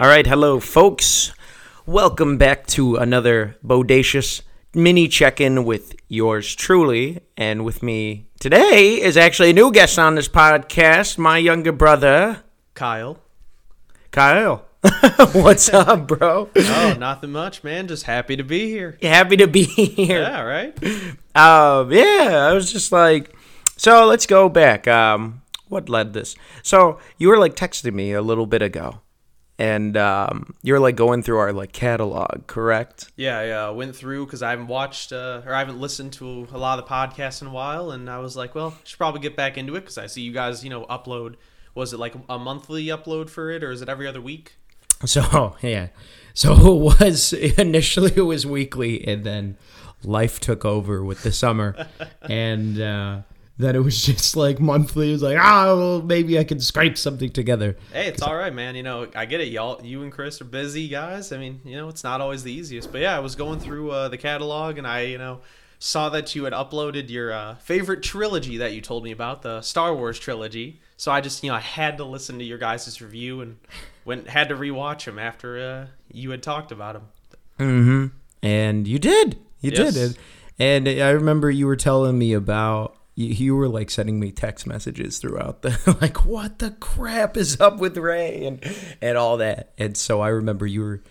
All right, hello, folks. Welcome back to another bodacious mini check in with yours truly. And with me today is actually a new guest on this podcast, my younger brother, Kyle. Kyle. What's up, bro? Oh, nothing much, man. Just happy to be here. Happy to be here. Yeah, right? Um, yeah, I was just like, so let's go back. Um, what led this? So you were like texting me a little bit ago, and um, you're like going through our like catalog, correct? Yeah, I uh, went through because I haven't watched uh, or I haven't listened to a lot of the podcasts in a while, and I was like, well, I should probably get back into it because I see you guys, you know, upload. Was it like a monthly upload for it, or is it every other week? So yeah, so it was initially it was weekly, and then life took over with the summer, and uh, then it was just like monthly. It was like ah, well, maybe I can scrape something together. Hey, it's all right, man. You know, I get it. Y'all, you and Chris are busy guys. I mean, you know, it's not always the easiest. But yeah, I was going through uh, the catalog, and I, you know, saw that you had uploaded your uh, favorite trilogy that you told me about, the Star Wars trilogy. So I just, you know, I had to listen to your guys' review and went had to rewatch them after uh, you had talked about them. Mm-hmm. And you did. You Yes. did. And, and I remember you were telling me about you, you were like sending me text messages throughout the like what the crap is up with Rey and and all that. And so I remember you were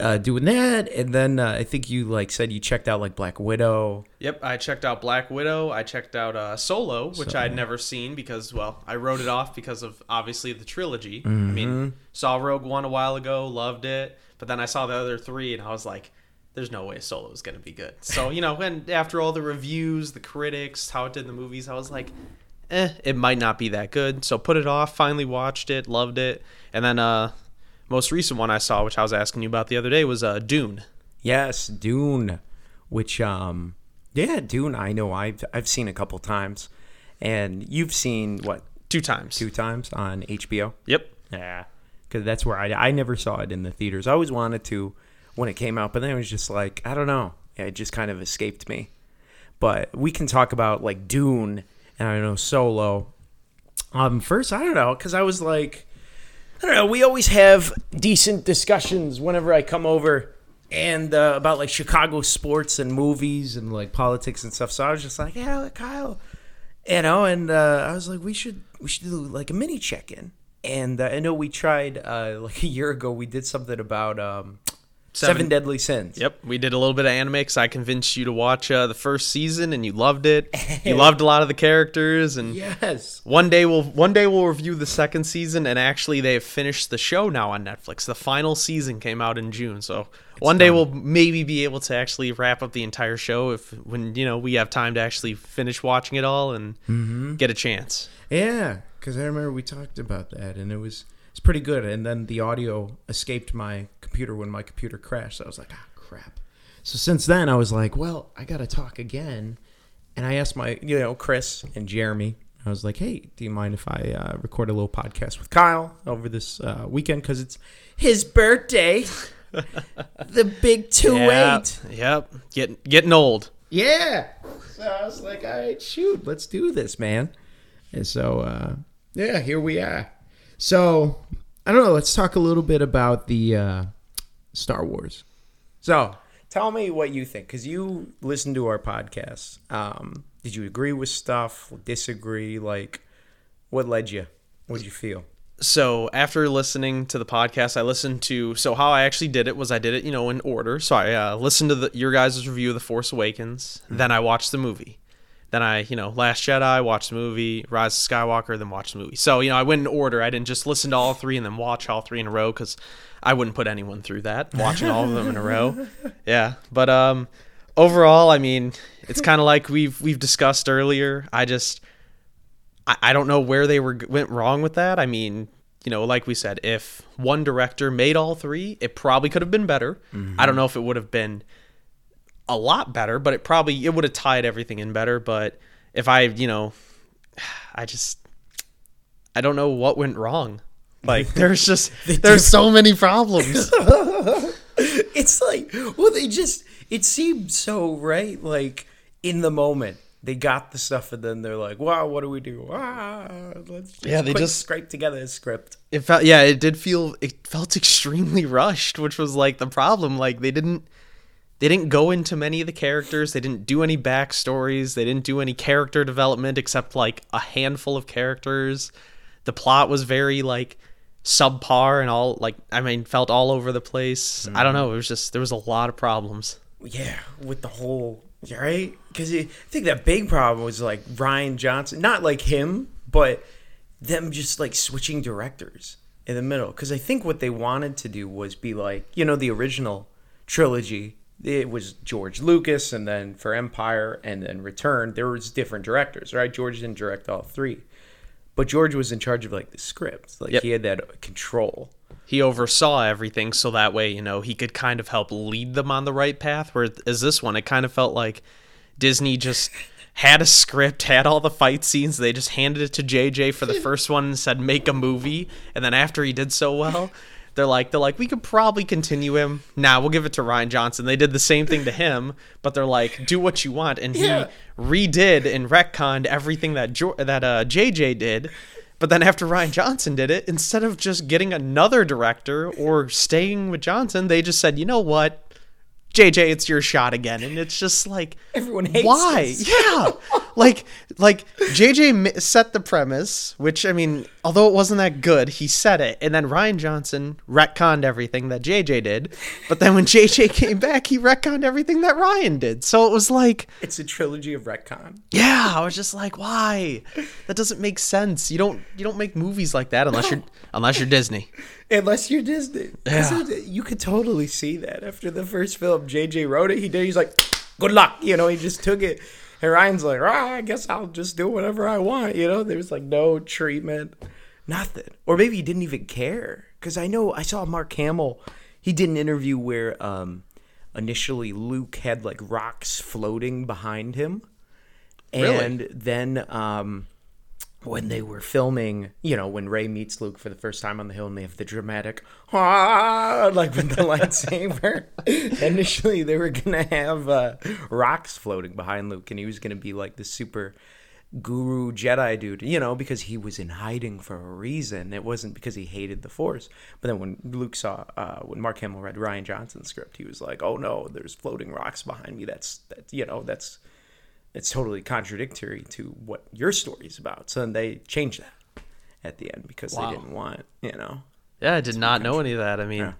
uh, doing that, and then uh, I think you like said you checked out like Black Widow. Yep, I checked out Black Widow. I checked out uh, Solo, which I'd never seen because, well, I wrote it off because of obviously the trilogy. I mean, saw Rogue One a while ago, loved it, but then I saw the other three, and I was like, "There's no way Solo is gonna be good." So you know, and after all the reviews, the critics, how it did in the movies, I was like, "Eh, it might not be that good." So put it off. Finally watched it, loved it, and then uh, most recent one I saw, which I was asking you about the other day, was uh, Dune. Yes, Dune, which um yeah, Dune. I know I've I've seen a couple times, and you've seen what Two times. two times on HBO. Yep. Yeah, because that's where I I never saw it in the theaters. I always wanted to when it came out, but then it was just like I don't know. It just kind of escaped me. But we can talk about like Dune and I know Solo. Um, first I don't know because I was like, I don't know. We always have decent discussions whenever I come over and uh, about like Chicago sports and movies and like politics and stuff. So I was just like, yeah, Kyle, you know, and uh, I was like, we should we should do like a mini check in. And uh, I know we tried uh, like a year ago. We did something about um, Seven, Seven- Deadly Sins. Yep, we did a little bit of anime because I convinced you to watch uh, the first season and you loved it. You loved a lot of the characters, and Yes. one day we'll one day we'll review the second season. And actually, they have finished the show now on Netflix. The final season came out in June, so one day we'll maybe be able to actually wrap up the entire show if when you know we have time to actually finish watching it all and get a chance. Yeah, because I remember we talked about that, and it was it's pretty good. And then the audio escaped my computer when my computer crashed. So I was like, ah, crap. So since then, I was like, well, I got to talk again. And I asked my, you know, Chris and Jeremy. I was like, hey, do you mind if I uh, record a little podcast with Kyle over this uh, weekend? Because it's his birthday. the big two Yeah, eight. Yep, getting getting old. Yeah. So I was like, all right, shoot, let's do this, man. And so, uh, yeah, here we are. So, I don't know. Let's talk a little bit about the uh, Star Wars. So, tell me what you think, because you listen to our podcast. Um, did you agree with stuff? Disagree? Like, what led you? What did you feel? so after listening to the podcast, I listened to. So how I actually did it was I did it, you know, in order. So I uh, listened to the, your guys' review of the Force Awakens. Then I watched the movie. Then I, you know, Last Jedi, watched the movie, Rise of Skywalker, then watched the movie. So you know, I went in order. I didn't just listen to all three and then watch all three in a row because I wouldn't put anyone through that watching all of them in a row. Yeah, but um, overall, I mean, it's kind of like we've we've discussed earlier. I just I, I don't know where they were went wrong with that. I mean, you know, like we said, if one director made all three, it probably could have been better. I don't know if it would have been a lot better, but it probably it would have tied everything in better. But if I, you know, I just I don't know what went wrong. Like there's just there's so many problems. it's like well they just it seemed so right like in the moment They got the stuff, and then they're like, "Wow, what do we do? Ah, let's Yeah, they just- scrape together a script." it felt yeah it did feel it felt extremely rushed which was like the problem like they didn't they didn't go into many of the characters they didn't do any backstories they didn't do any character development except like a handful of characters the plot was very like subpar and all like i mean felt all over the place i don't mm. know it was just there was a lot of problems Yeah, with the whole right because I think that big problem was like Rian Johnson, not like him, but them just like switching directors in the middle. Because I think what they wanted to do was be like you know the original trilogy. It was George Lucas, and then for Empire, and then Return, there was different directors, right? George didn't direct all three, but George was in charge of like the script. Like Yep. he had that control. he oversaw everything so that way you know he could kind of help lead them on the right path whereas this one it kind of felt like disney just had a script had all the fight scenes they just handed it to jj for the first one and said make a movie and then after he did so well they're like they're like we could probably continue him now we'll give it to rian johnson they did the same thing to him but they're like do what you want and Yeah. he redid and retconned everything that jo- that uh, jj did but then after Rian Johnson did it, instead of just getting another director or staying with Johnson, they just said, "You know what? JJ, it's your shot again." And it's just like Everyone hates why? this. Yeah. like like JJ set the premise, which I mean, although it wasn't that good, he said it. And then Rian Johnson retconned everything that JJ did. But then when JJ came back, he retconned everything that Rian did. So it was like It's a trilogy of retcon. yeah, I was just like, why? That doesn't make sense. You don't you don't make movies like that unless you're unless you're Disney. Unless you're Disney, Yeah. You could totally see that. After the first film, JJ wrote it, he did, he's like, good luck. You know, he just took it. And Rian's like, ah, I guess I'll just do whatever I want. You know, there's like no treatment, nothing. Or maybe he didn't even care. Because I know I saw Mark Hamill, he did an interview where um, initially Luke had like rocks floating behind him. Really? And then um, when they were filming, you know, when Rey meets Luke for the first time on the hill and they have the dramatic, ah, like with the lightsaber. Initially, they were going to have uh, rocks floating behind Luke and he was going to be like the super guru Jedi dude, you know, because he was in hiding for a reason. It wasn't because he hated the Force. But then when Luke saw, uh, when Mark Hamill read Rian Johnson's script, he was like, oh no, there's floating rocks behind me. That's, that, you know, that's it's totally contradictory to what your story is about. So then they changed that at the end because Wow. they didn't want, you know. Yeah, I did not know any of that. I mean, Yeah.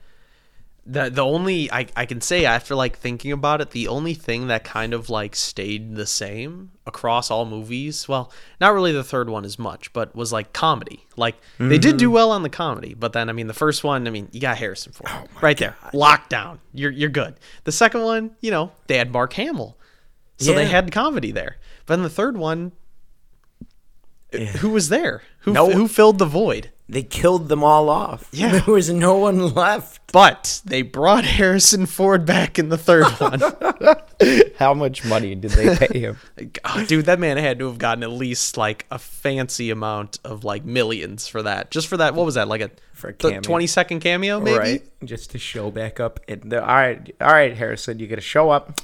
the the only I I can say after like thinking about it, the only thing that kind of like stayed the same across all movies, well, not really the third one as much, but was like comedy. Like they did do mm-hmm. well on the comedy, but then I mean the first one, I mean you got Harrison Ford oh right there, locked down. You're you're good. The second one, you know, they had Mark Hamill, so they had comedy there. But then the third one, who was there? Who No- who filled the void? They killed them all off. Yeah. There was no one left. But they brought Harrison Ford back in the third one. How much money did they pay him? Oh, dude, that man had to have gotten at least like a fancy amount of like millions for that. Just for that, what was that? Like a, For a cameo. 20 second cameo, maybe? Right? Just to show back up. And the, all right, all right, Harrison, you got to show up.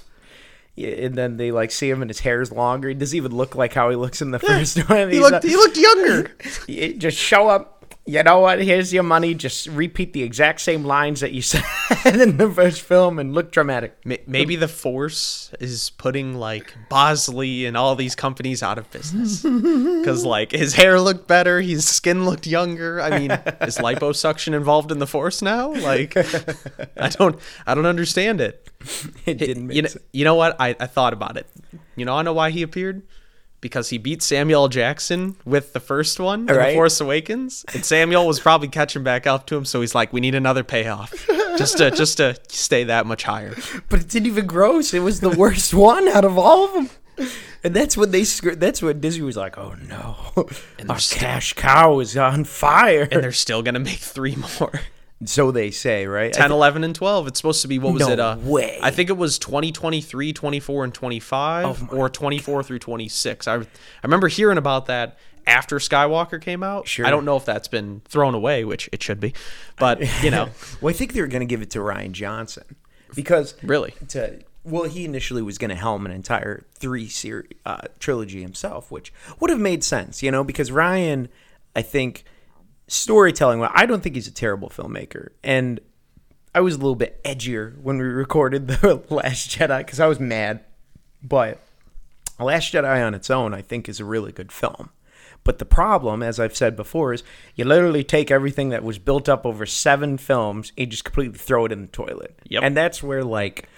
Yeah, and then they like see him and his hair's longer. He doesn't even look like how he looks in the first one. He looked, not- he looked younger. Just show up. You know what? Here's your money. Just repeat the exact same lines that you said in the first film and look dramatic. Maybe the Force is putting like Bosley and all these companies out of business because like his hair looked better, his skin looked younger. I mean, is liposuction involved in the Force now? Like, I don't, I don't understand it. It didn't make you know, sense. you know what? I, I thought about it. You know, I know why he appeared. Because he beat Samuel Jackson with the first one, in The Force Awakens, and Samuel was probably catching back up to him. So he's like, "We need another payoff, just to just to stay that much higher." But it didn't even gross. It was the worst one out of all of them. And that's when they that's when Disney was like, "Oh no, our there's still- cash cow is on fire." And they're still gonna make three more. So they say, right? 10, 11, and 12. It's supposed to be, what was No it? Uh, way. I think it was 2023, 24, and 25, Oh or 24 through 26. I, I remember hearing about that after Skywalker came out. Sure. I don't know if that's been thrown away, which it should be. But, you know, well, I think they were going to give it to Rian Johnson because really. to well, he initially was going to helm an entire three series uh, trilogy himself, which would have made sense, you know, because Rian, I think, storytelling. Well, I don't think he's a terrible filmmaker, and I was a little bit edgier when we recorded the Last Jedi because I was mad, but Last Jedi on its own, I think, is a really good film. But the problem, as I've said before, is you literally take everything that was built up over seven films and just completely throw it in the toilet. Yep. And that's where like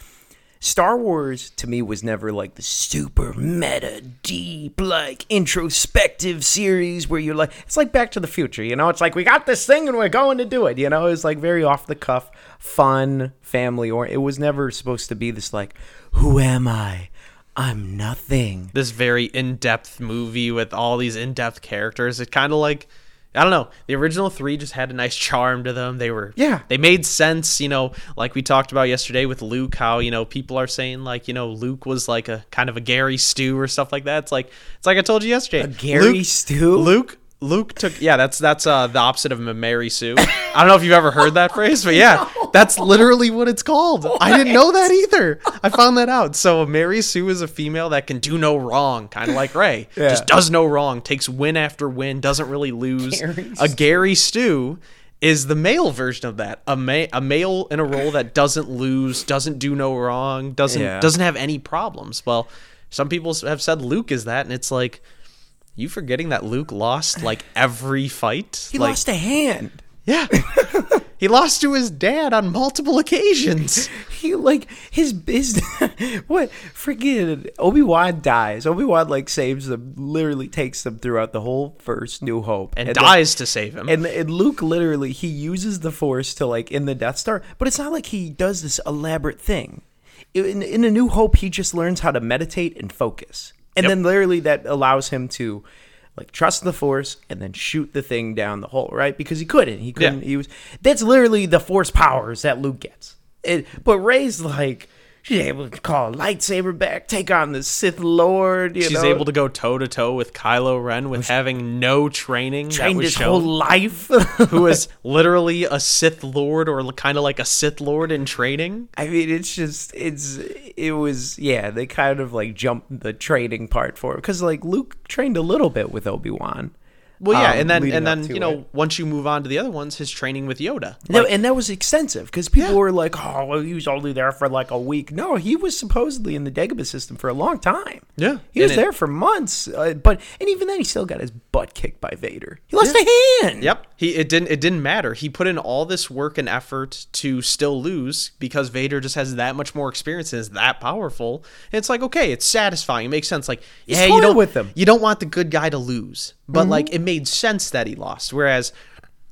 Star Wars to me was never like the super meta, deep, like introspective series where you're like, it's like Back to the Future, you know? It's like, we got this thing and we're going to do it, you know? It's like very off the cuff, fun, family, or it was never supposed to be this like, who am I? I'm nothing. this very in-depth movie with all these in-depth characters. It kind of like I don't know. The original three just had a nice charm to them. They were Yeah. They made sense, you know, like we talked about yesterday with Luke. How you know people are saying like you know Luke was like a kind of a Gary Stu or stuff like that. It's like it's like I told you yesterday. A Gary Luke, Stu? Luke. Luke took yeah. That's that's uh, the opposite of a Mary Sue. I don't know if you've ever heard that phrase, but yeah, that's literally what it's called. I didn't know that either. I found that out. So Mary Sue is a female that can do no wrong, kind of like Rey. Yeah. Just does no wrong, takes win after win, doesn't really lose. Gary a Gary Stu is the male version of that. A ma- a male in a role that doesn't lose, doesn't do no wrong, doesn't Yeah. doesn't have any problems. Well, some people have said Luke is that, and it's like you forgetting that Luke lost like every fight. He like, lost a hand. yeah. he lost to his dad on multiple occasions. He like his business. what? Freaking Obi Wan dies. Obi Wan like saves them. Literally takes them throughout the whole first New Hope And, then- dies to save him. and, and Luke literally he uses the Force to like in the Death Star, but it's not like he does this elaborate thing. In, in a New Hope, he just learns how to meditate and focus, and Yep. then literally that allows him to like trust the Force and then shoot the thing down the hole, right? Because he couldn't. He couldn't. Yeah. He was. That's literally the Force powers that Luke gets. It, but Rey's like. She's able to call a lightsaber back, take on the Sith Lord. You She's know, able to go toe to toe with Kylo Ren with having no training. that train was his shown. whole life. who is literally a Sith Lord or kind of like a Sith Lord in training. I mean, it's just it's it was yeah. They kind of like jumped the training part for it because like Luke trained a little bit with Obi Wan. Well, yeah, um, and then and then you know it. once you move on to the other ones, his training with Yoda. No, Like, and that was extensive because people Yeah. were like, "Oh, well, he was only there for like a week." No, he was supposedly in the Dagobah system for a long time. Yeah. he was it- there for months. Uh, but and even then, he still got his butt kicked by Vader. He lost a hand. Yep. He it didn't it didn't matter. He put in all this work and effort to still lose because Vader just has that much more experience and is that powerful. And it's like, okay, it's satisfying. It makes sense. Like, yeah, you don't with them. You don't want the good guy to lose. But mm-hmm. like it made sense that he lost. Whereas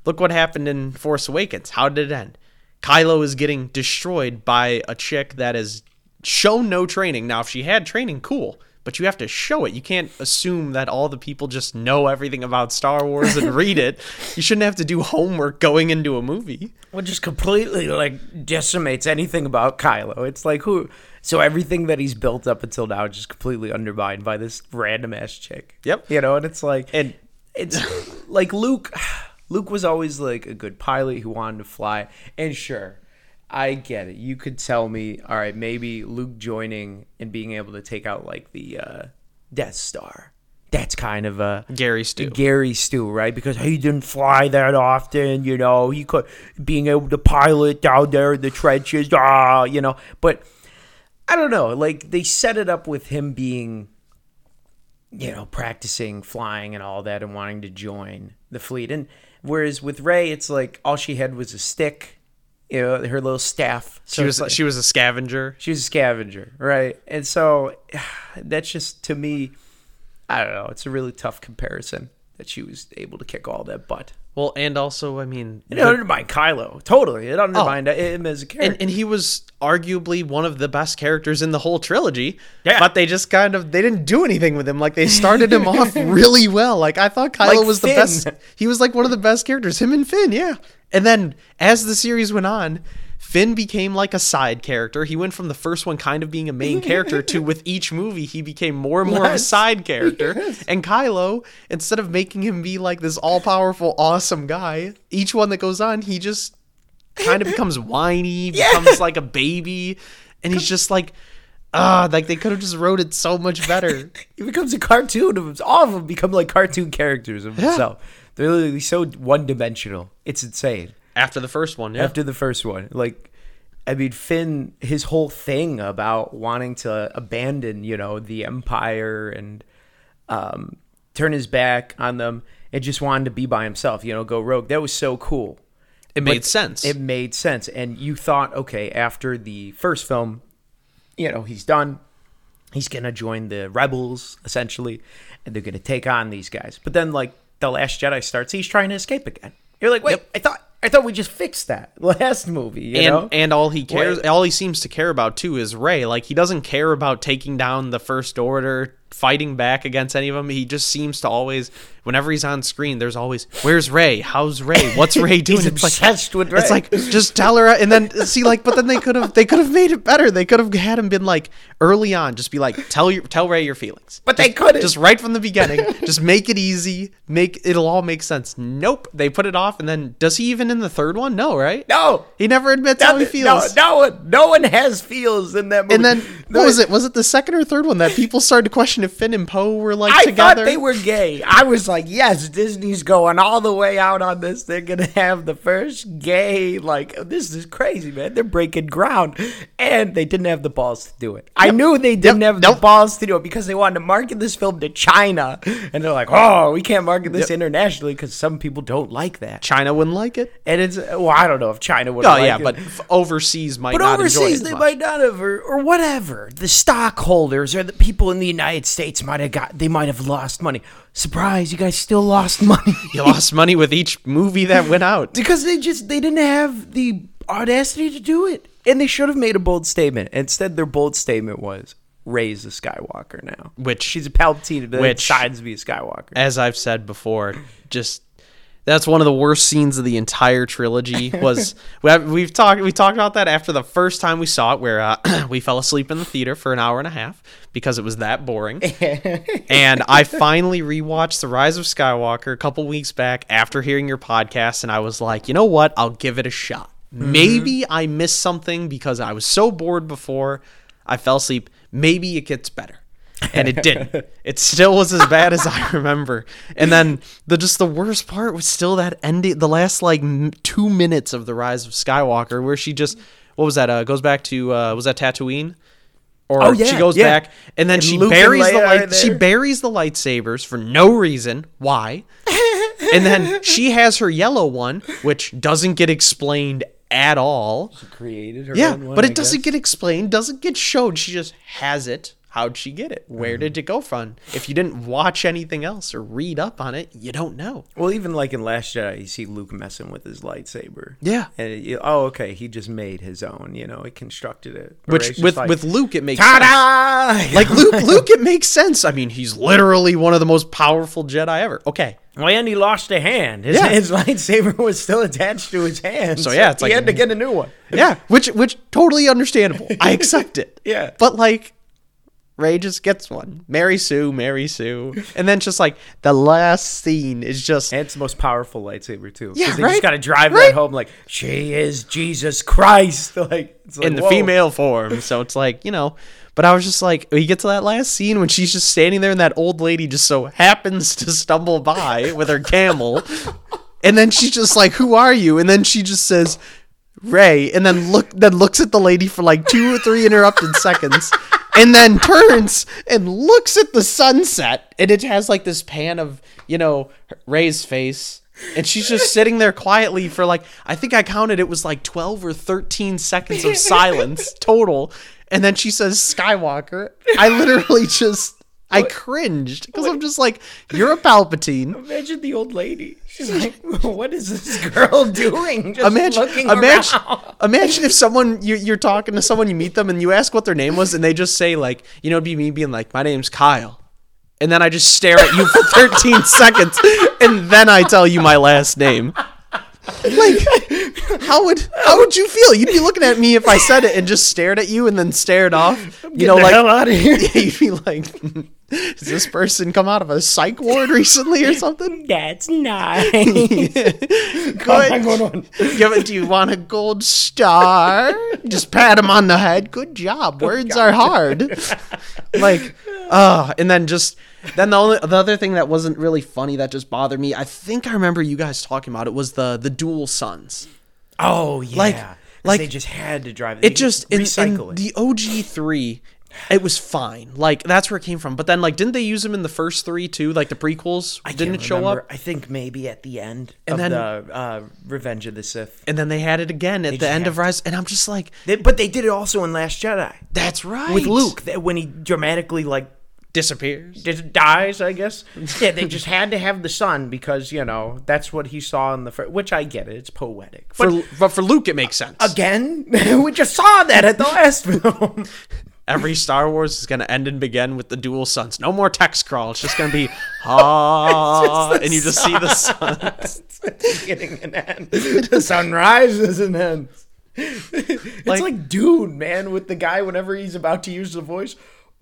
look what happened in Force Awakens. How did it end? Kylo is getting destroyed by a chick that has shown no training. Now, if she had training, cool. But you have to show it. You can't assume that all the people just know everything about Star Wars and read it. You shouldn't have to do homework going into a movie. Well, just completely like decimates anything about Kylo. It's like who? So everything that he's built up until now is just completely undermined by this random ass chick. Yep. You know, and it's like, And it's like Luke. Luke was always like a good pilot who wanted to fly, and sure, I get it. You could tell me, all right, maybe Luke joining and being able to take out like the uh, Death Star. That's kind of a Gary Stu. Gary Stu, right? Because he didn't fly that often, you know. He could being able to pilot down there in the trenches, ah, you know. But I don't know. Like they set it up with him being, you know, practicing flying and all that, and wanting to join the fleet. And whereas with Rey, it's like all she had was a stick, you know, her little staff. So She was like- she was a scavenger. she was a scavenger, right? And so that's just to me, I don't know. It's a really tough comparison that she was able to kick all that butt. Well, and also, I mean, It undermined Kylo totally. It undermined oh. him as a character. and, and he was arguably one of the best characters in the whole trilogy. Yeah. But they just kind of they didn't do anything with him. Like they started him off really well. Like I thought Kylo Like was the best. He was like one of the best characters. Him and Finn, yeah. And then as the series went on, Finn became like a side character. He went from the first one kind of being a main character to with each movie he became more and more of a side character. Yes. And Kylo, instead of making him be like this all-powerful awesome guy, each one that goes on, he just kind of becomes whiny, becomes like a baby, and he's just like ah, like they could have just wrote it so much better. He becomes a cartoon of himself. All of them become like cartoon characters of himself. They're literally so one dimensional. It's insane. After the first one, yeah. After the first one, like, I mean, Finn, his whole thing about wanting to abandon, you know, the Empire and um, turn his back on them and just wanted to be by himself, you know, go rogue. That was so cool. it made But sense. It made sense. And you thought, okay, after the first film, you know, he's done. He's going to join the rebels, essentially, and they're going to take on these guys. But then, like, The Last Jedi starts, he's trying to escape again. You're like, wait, I thought I thought we just fixed that last movie, you and know? and all he cares, Wait. all he seems to care about too is Rey. Like he doesn't care about taking down the First Order, fighting back against any of them. He just seems to always, whenever he's on screen, there's always, "Where's Rey? How's Rey? What's Rey doing?" He's It's like- obsessed with It's like just tell her, and then see, like, but then they could have they could have made it better. They could have had him been like early on, just be like, tell your tell Rey your feelings. But they couldn't. Just right from the beginning, just make it easy. Make it'll all make sense. Nope, they put it off, and then does he even in the third one? No, right? no. He never admits how he feels. No, no one, no one has feels in that movie. And then what was it? Was it the second or third one that people started to question if Finn and Poe were like I together? thought they were gay. I was like, yes, Disney's going all the way out on this. They're gonna have the first gay. Like, this is crazy, man. They're breaking ground, and they didn't have the balls to do it. I knew they didn't Yep. have the balls to do it because they wanted to market this film to China, and they're like, oh, we can't market this internationally because some people don't like that. China wouldn't like it. And it's well, I don't know if China would. Oh like it. yeah, it. but overseas might But not enjoy it overseas, they much. might not have, or, or whatever. The stockholders or the people in the United States might have got, they might have lost money. Surprise, you guys still lost money. You lost money with each movie that went out. because they just, they didn't have the audacity to do it. And they should have made a bold statement. Instead, their bold statement was, Rey's a Skywalker now. Which- She's a Palpatine, but which- to be a Skywalker. As I've said before, just that's one of the worst scenes of the entire trilogy. Was we have, we've talked we talked about that after the first time we saw it, where uh, we fell asleep in the theater for an hour and a half because it was that boring. and I finally rewatched The Rise of Skywalker a couple weeks back after hearing your podcast, and I was like, you know what? I'll give it a shot. Maybe I missed something because I was so bored before I fell asleep. Maybe it gets better. And it didn't. It still was as bad as I remember. And then the just the worst part was still that ending, the last like m- two minutes of the Rise of Skywalker, where she just what was that? Uh, goes back to uh, was that Tatooine? Or Oh, yeah, she goes yeah. back and then And she Luke buries the light. She buries the lightsabers for no reason. Why? and then she has her yellow one, which doesn't get explained at all. created her Yeah, own one, but I it doesn't guess. get explained, doesn't get showed. She just has it. How'd she get it? Where mm-hmm. did it go from? If you didn't watch anything else or read up on it, you don't know. Well, even like in Last Jedi, you see Luke messing with his lightsaber. Yeah. And it, you- oh, okay, he just made his own. You know, he constructed it. Which with like, with Luke it makes sense. ta-da! Like Luke, Luke, it makes sense. I mean, he's literally one of the most powerful Jedi ever. Okay, Well, and he lost a hand. His, Yeah. his lightsaber was still attached to his hand. So, yeah, it's like, he had to get a new one. yeah, which which totally understandable. I accept it. Yeah. but like. Rey just gets one. Mary Sue, Mary Sue. And then just like the last scene is just And it's the most powerful lightsaber too. Yeah, they right? just got to drive Right? that home like she is Jesus Christ. Like, it's like in the whoa. female form. So it's like, you know, but I was just like, we get to that last scene when she's just standing there and that old lady just so happens to stumble by with her camel. And then she's just like, "Who are you?" And then she just says, "Rey." And then look then looks at the lady for like 2 or 3 interrupted seconds. And then turns and looks at the sunset and it has like this pan of, you know, Rey's face and she's just sitting there quietly for like I think I counted it was like 12 or 13 seconds of silence total. And then she says Skywalker. I literally just I cringed because I'm just like, you're a Palpatine. Imagine the old lady. She's like, "What is this girl doing?" Just Imagine, looking imagine, around. imagine if someone you, you're talking to someone, you meet them, and you ask what their name was, and they just say like, you know, it'd be me being like, my name's Kyle, and then I just stare at you for 13 seconds, and then I tell you my last name. Like, how would how would you feel? You'd be looking at me if I said it and just stared at you and then stared off. You know, the like hell outta here. You'd be like, hmm. Does this person come out of a psych ward recently or something? That's nice. Good. Give it. Do you want a gold star? Just pat him on the head. Good job. Words are hard. like, uh, and then just then the only the other thing that wasn't really funny that just bothered me. I think I remember you guys talking about it was the the dual suns. oh yeah. Like- like- they just had to drive. It just in, in recycle it. the OG three. It was fine. Like that's where it came from. But then like didn't they use him in the first three too? Like the prequels? I didn't show remember. up? I think maybe at the end And of then- the uh, Revenge of the Sith. And then they had it again at the end of Rise. And I'm just like, They, but they did it also in Last Jedi that's right. with Luke that when he dramatically like disappears. dies. I guess. yeah, they just had to have the sun because you know that's what he saw in the first. Which I get it. It's poetic. For, But but for Luke, it makes sense. again, we just saw that at the last film. Every Star Wars is going to end and begin with the dual suns. No more text crawl. It's just going to be ah, and you just see the sun. beginning and end. The sun rises and ends. It's Like- like, Dune, man, with the guy whenever he's about to use the voice.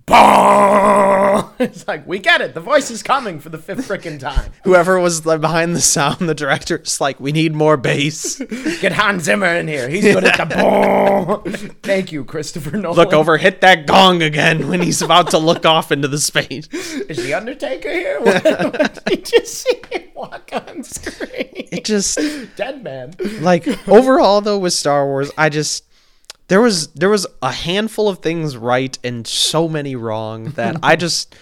It's like we get it. The voice is coming for the fifth freaking time. Whoever was behind the sound, the director's like, we need more bass. Get Hans Zimmer in here. He's good at the bah. Thank you, Christopher Nolan. Look over, hit that gong again when he's about to look off into the space. Is the Undertaker here? What, what did you see him walk on screen? It just Dead man. like overall though with Star Wars, I just there was there was a handful of things right and so many wrong that I just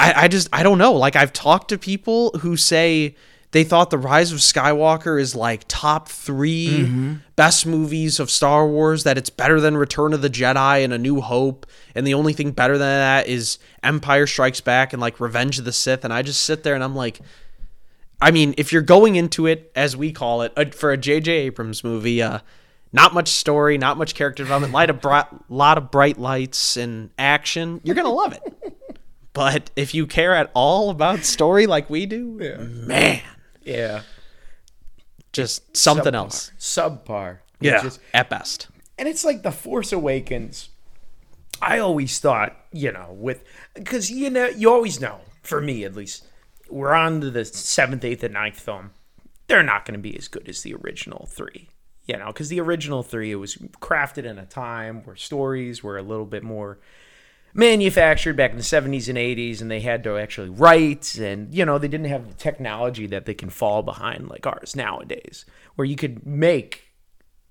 I, I just I don't know. Like I've talked to people who say they thought the Rise of Skywalker is like top 3 best movies of Star Wars. That it's better than Return of the Jedi and A New Hope, and the only thing better than that is Empire Strikes Back and like Revenge of the Sith. And I just sit there and I'm like, I mean, if you're going into it as we call it uh, for a J.J. Abrams movie, uh, not much story, not much character development, light of bright, lot of bright lights and action, you're gonna love it. But if you care at all about story like we do, man, Yeah. just something Subpar. else. Subpar. Yeah, at best. and it's like the Force Awakens. I always thought, you know, with because you know, you always know, for me at least, we're on to the seventh, eighth, and ninth film. They're not going to be as good as the original three, you know, because the original three it was crafted in a time where stories were a little bit more manufactured back in the 70s and 80s and they had to actually write and you know they didn't have the technology that they can fall behind like ours nowadays where you could make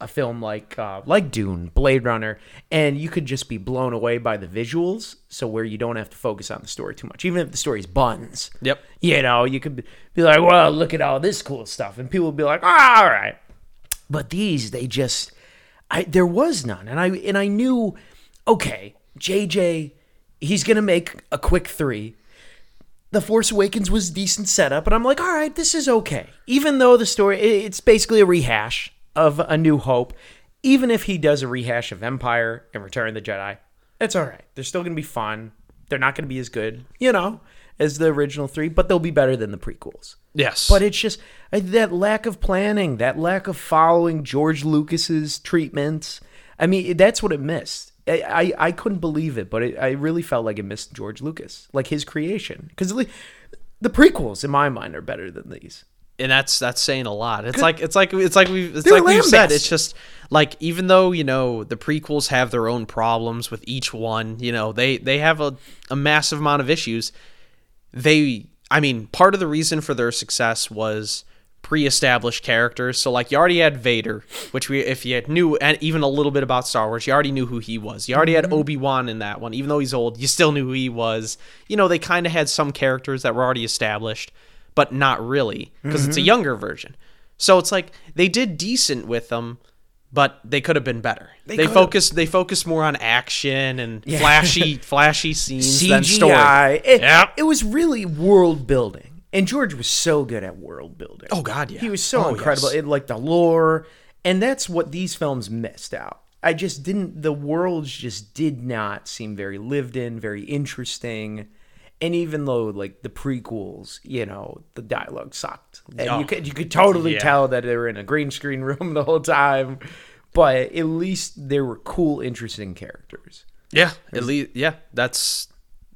a film like uh, like Dune, Blade Runner, and you could just be blown away by the visuals. So where you don't have to focus on the story too much, even if the story's buns. Yep. You know, you could be- like, "Well, look at all this cool stuff," and people would be like, "Ah, all right." But these, they just, I there was none, and I and I knew, okay, JJ, he's gonna make a quick three. The Force Awakens was decent setup, and I'm like, all right, this is okay. Even though the story, it's basically a rehash of A New Hope. Even if he does a rehash of Empire and Return of the Jedi, it's all right. They're still gonna be fun. They're not gonna be as good, you know, as the original three, but they'll be better than the prequels. Yes. But it's just uh, that lack of planning, that lack of following George Lucas's treatments. I mean, that's what it missed. I, I, I couldn't believe it, but it, I really felt like it missed George Lucas, like his creation. Because the prequels, in my mind, are better than these. and that's that's saying a lot. It's like it's like it's like we it's They're like we've said. It's just like even though you know the prequels have their own problems with each one, you know they they have a, a massive amount of issues. They, I mean, part of the reason for their success was pre-established characters. So like you already had Vader, which we if you knew even a little bit about Star Wars, you already knew who he was. You already had mm-hmm. Obi Wan in that one, even though he's old, you still knew who he was. You know, they kind of had some characters that were already established, but not really because it's a mm-hmm. younger version. So it's like they did decent with them, but they could have been better. They, could've. focused they focused more on action and flashy flashy scenes than story. CGI. It, Yep. it was really world building. And George was so good at world building. Oh God, yeah. He was so Oh, incredible. yes. It like the lore, and that's what these films missed out. I just didn't. The worlds just did not seem very lived in, very interesting. And even though like the prequels, you know, the dialogue sucked, and Oh. you could you could totally Yeah. tell that they were in a green screen room the whole time. But at least there were cool, interesting characters. Yeah, at least yeah, that's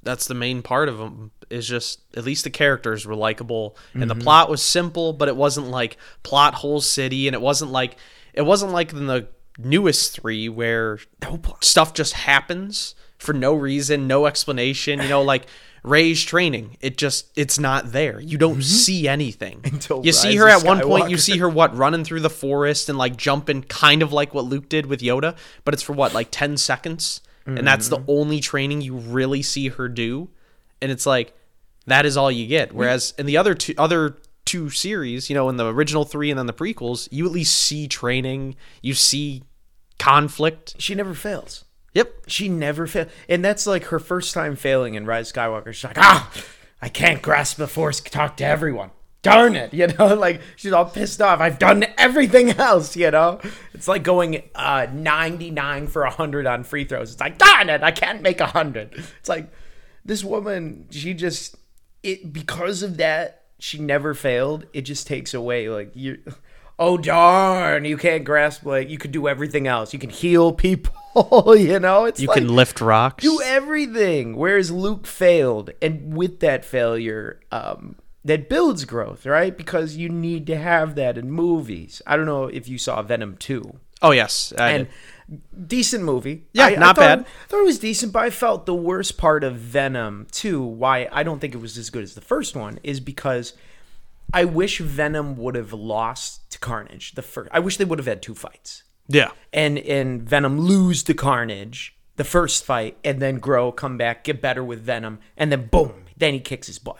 that's the main part of them is just at least the characters were likable and Mm-hmm. the plot was simple, but it wasn't like plot hole city, and it wasn't like it wasn't like in the newest three where No stuff just happens for no reason, no explanation. You know, like Rey's training, it just it's not there. You don't see anything Mm-hmm. Until you see her at one point. You see her what running through the forest and like jumping, kind of like what Luke did with Yoda, but it's for what like ten seconds, and that's Mm-hmm. the only training you really see her do, and it's like that is all you get. Whereas in the other two other two series, you know, in the original three and then the prequels, you at least see training, you see conflict. She never fails. Yep. She never failed, And that's like her first time failing in Rise Skywalker. She's like, ah, I can't grasp the Force, talk to everyone. Darn it. You know, like she's all pissed off. I've done everything else, you know? It's like going uh, 99 for 100 on free throws. It's like, darn it, I can't make 100. It's like, this woman, she just, it because of that, she never failed. It just takes away, like, you. Oh darn! You can't grasp like you could do everything else. You can heal people. you know, it's You like, can lift rocks. do everything. Whereas Luke failed, and with that failure, um, that builds growth, right? Because you need to have that in movies. I don't know if you saw Venom two. Oh yes, I and did. decent movie. Yeah, I- I not thought- bad. I thought it was decent, but I felt the worst part of Venom two. Why I don't think it was as good as the first one is because. I wish Venom would have lost to Carnage. The first, I wish they would have had two fights yeah. and and Venom lose to Carnage the first fight, and then grow, come back, get better with Venom, and then boom, then he kicks his butt.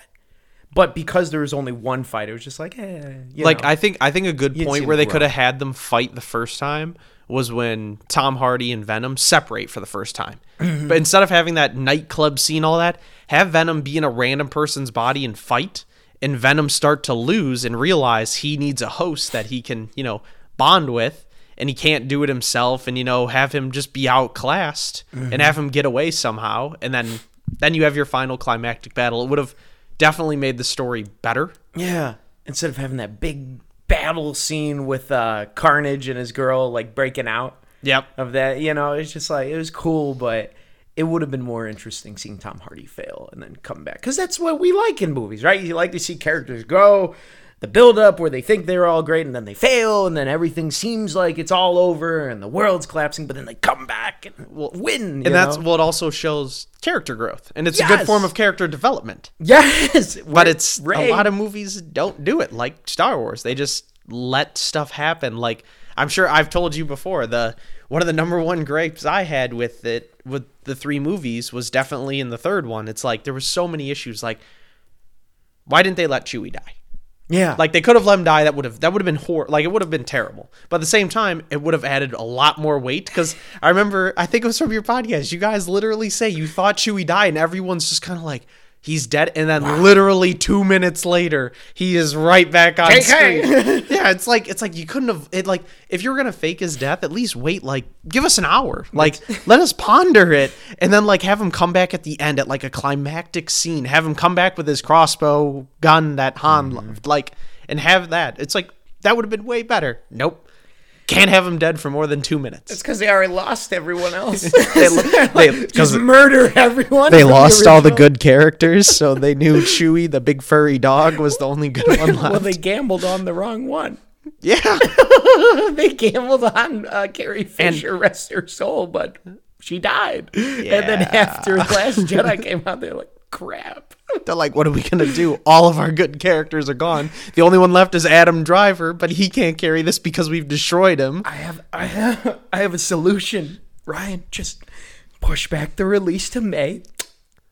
But because there was only one fight, it was just like, eh, you like know. I think I think a good point where they could have had them fight the first time was when Tom Hardy and Venom separate for the first time. Mm-hmm. But instead of having that nightclub scene, all that, have Venom be in a random person's body and fight, and Venom start to lose and realize he needs a host that he can, you know, bond with. And he can't do it himself, and you know, have him just be outclassed Mm-hmm. and have him get away somehow, and then then you have your final climactic battle. It would have definitely made the story better. yeah, instead of having that big battle scene with uh, Carnage and his girl like breaking out Yep. of that, you know, it's just like it was cool, but it would have been more interesting seeing Tom Hardy fail and then come back because that's what we like in movies, right? You like to see characters grow. The build up where they think they're all great and then they fail and then everything seems like it's all over and the world's collapsing, but then they come back and will win. you and that's know? what also shows character growth. And it's a good form of character development. Yes, but it's Rey- a lot of movies don't do it like star wars. They just let stuff happen. Like i'm sure i've told you before the one of the number one gripes i had with it with the three movies was definitely in the third one. It's like there was so many issues like why didn't they let chewie die yeah, like they could have let him die. That would have that would have been hor- like it would have been terrible. But at the same time, it would have added a lot more weight because I remember I think it was from your podcast. You guys literally say you thought Chewie died, and everyone's just kind of like he's dead, and then literally two minutes later, he is right back on JK. screen. yeah, it's like it's like you couldn't have it. Like if you were gonna fake his death, at least wait like give us an hour. Like let us ponder it, and then like have him come back at the end at like a climactic scene. Have him come back with his crossbow gun that Han Mm-hmm. loved, like, and have that. It's like that would have been way better. Nope. Can't have him dead for more than two minutes. it's because they already lost everyone else. They lo- they- 'cause just murder everyone. they from the lost all the good characters, so they knew Chewie, the big furry dog, was the only good one left. Well, they gambled on the wrong one. yeah. they gambled on uh, Carrie Fisher, rest her soul, but she died. Yeah. And then after Last Jedi came out, they're like, crap. They're like, what are we gonna do? All of our good characters are gone. The only one left is Adam Driver, but he can't carry this because we've destroyed him. I have, I have, I have a solution. Rian, just push back the release to May.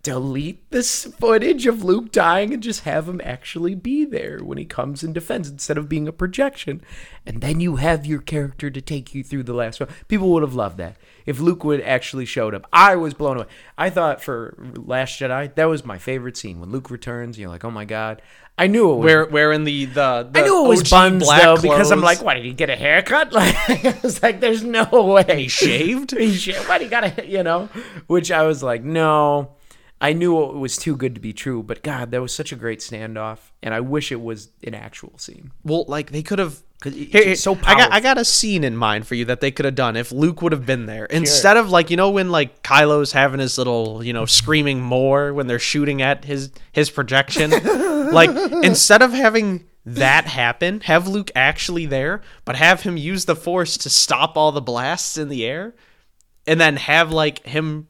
Delete this footage of Luke dying and just have him actually be there when he comes and defends instead of being a projection. And then you have your character to take you through the last one. People would have loved that if Luke would actually showed up. I was blown away. I thought for Last Jedi that was my favorite scene when Luke returns. You're like, oh my god. I knew it was Where, where in the the, the I knew it was OG buns black though because I'm like, what did he get a haircut? Like I was like, there's no way he shaved. he shaved. What he got a you know? Which I was like, no. I knew it was too good to be true, but God, that was such a great standoff, and I wish it was an actual scene. Well, like they could have. it's Here, here, so I got I got a scene in mind for you that they could have done if Luke would have been there instead of like you know when like Kylo's having his little you know screaming more when they're shooting at his his projection, like instead of having that happen, have Luke actually there, but have him use the Force to stop all the blasts in the air, and then have like him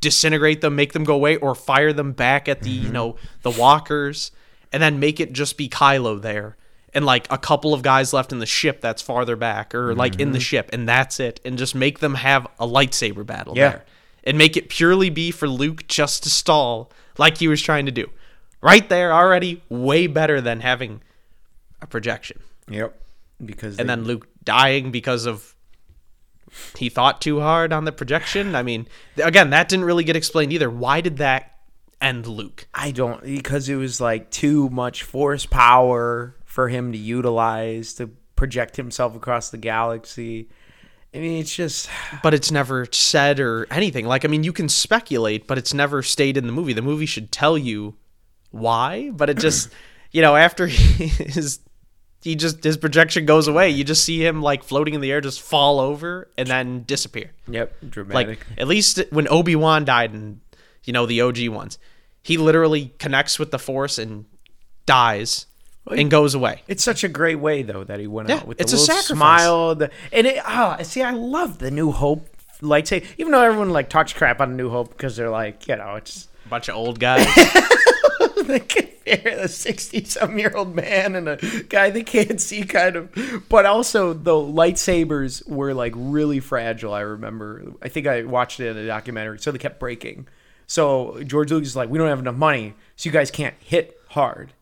disintegrate them, make them go away, or fire them back at the you mm-hmm. know the walkers, and then make it just be Kylo there, and like a couple of guys left in the ship that's farther back, or like in the mm-hmm. ship, and that's it, and just make them have a lightsaber battle Yeah. there, and make it purely be for Luke just to stall like he was trying to do, right there already way better than having a projection, Yep. Because and they- then Luke dying because of he thought too hard on the projection. I mean, again, that didn't really get explained either. Why did that end Luke? I don't because it was like too much force power for him to utilize to project himself across the galaxy. I mean, it's just But it's never said or anything. Like, I mean, you can speculate, but it's never stayed in the movie. The movie should tell you why, but it just, you know, after his he just his projection goes away, you just see him like floating in the air, just fall over and then disappear. yep dramatic. Like at least when Obi Wan died and you know the OG ones, he literally connects with the Force and dies and goes away. it's such a great way though that he went Yeah, out with it's the a little sacrifice. smile, the, and it. Ah, see, I love the New Hope lightsaber. Even though everyone like talks crap on New Hope because they're like, you know, it's a bunch of old guys. compare a 60 some year old man and a guy that can't see kind of. But also the lightsabers were like really fragile i remember. I think i watched it in a documentary so they kept breaking. So george lucas is like we don't have enough money so you guys can't hit hard.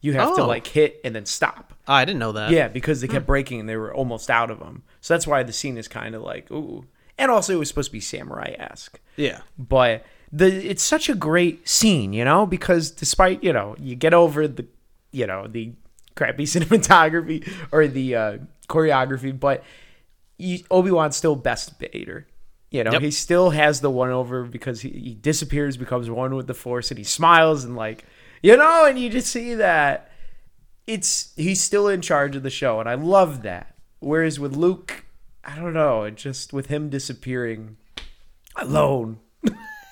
You have to Oh. like hit and then stop. Oh, I didn't know that. yeah because they kept hmm. breaking and they were almost out of them so that's why the scene is kind of like ooh. And also it was supposed to be samurai-esque. Yeah. but the it's such a great scene, you know, because despite you know you get over the you know the crappy cinematography or the uh, choreography, but Obi Wan's still best Vader. You know, Yep. he still has the one over because he, he disappears, becomes one with the Force, and he smiles and like you know, and you just see that it's he's still in charge of the show, and I love that. Whereas with Luke, I don't know, it just with him disappearing alone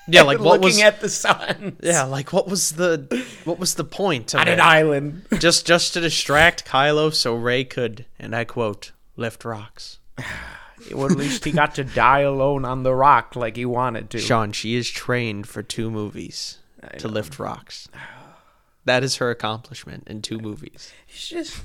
Yeah, like what looking was at the sun Yeah, like what was the what was the point of on an island. just just to distract Kylo so Rey could, and I quote, lift rocks. well, at least he got to die alone on the rock like he wanted to. Sean, she is trained for two movies to lift rocks. That is her accomplishment in two movies. It's just,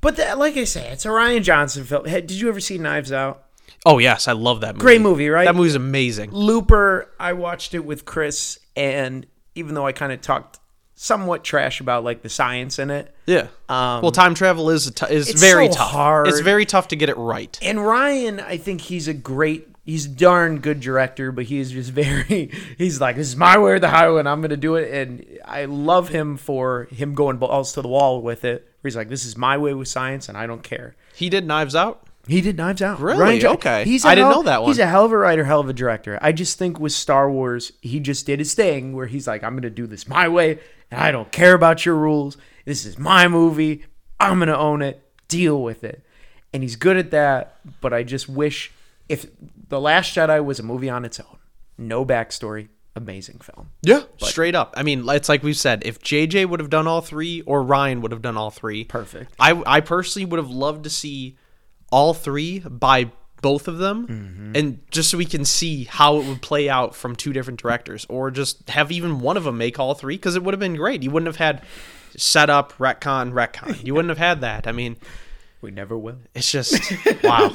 but that, like I say, it's a Rian Johnson film. Hey, did you ever see Knives Out? Oh yes, I love that movie. Great movie, right? That movie's amazing. Looper. I watched it with Chris, and even though I kind of talked somewhat trash about like the science in it, Yeah. um, well, time travel is a t- is it's very so tough. hard. It's very tough to get it right. And Rian, I think he's a great, he's darn good director, but he's just very, he's like, this is my way or the highway, and I'm going to do it. And I love him for him going balls to the wall with it. Where he's like, this is my way with science, and I don't care. He did Knives Out. He did Knives Out. Really? Rian Okay. He's I didn't know that one. He's a hell of a writer, hell of a director. I just think with Star Wars, he just did his thing where he's like, I'm going to do this my way, and I don't care about your rules. This is my movie. I'm going to own it. Deal with it. And he's good at that, but I just wish if The Last Jedi was a movie on its own, no backstory, amazing film. Yeah, straight up. I mean, it's like we've said. If JJ would have done all three, or Rian would have done all three, Perfect. I I personally would have loved to see all three by both of them, Mm-hmm. and just so we can see how it would play out from two different directors, or just have even one of them make all three, because it would have been great. You wouldn't have had setup, retcon, retcon. You wouldn't have had that. I mean, We never will. it's just wow.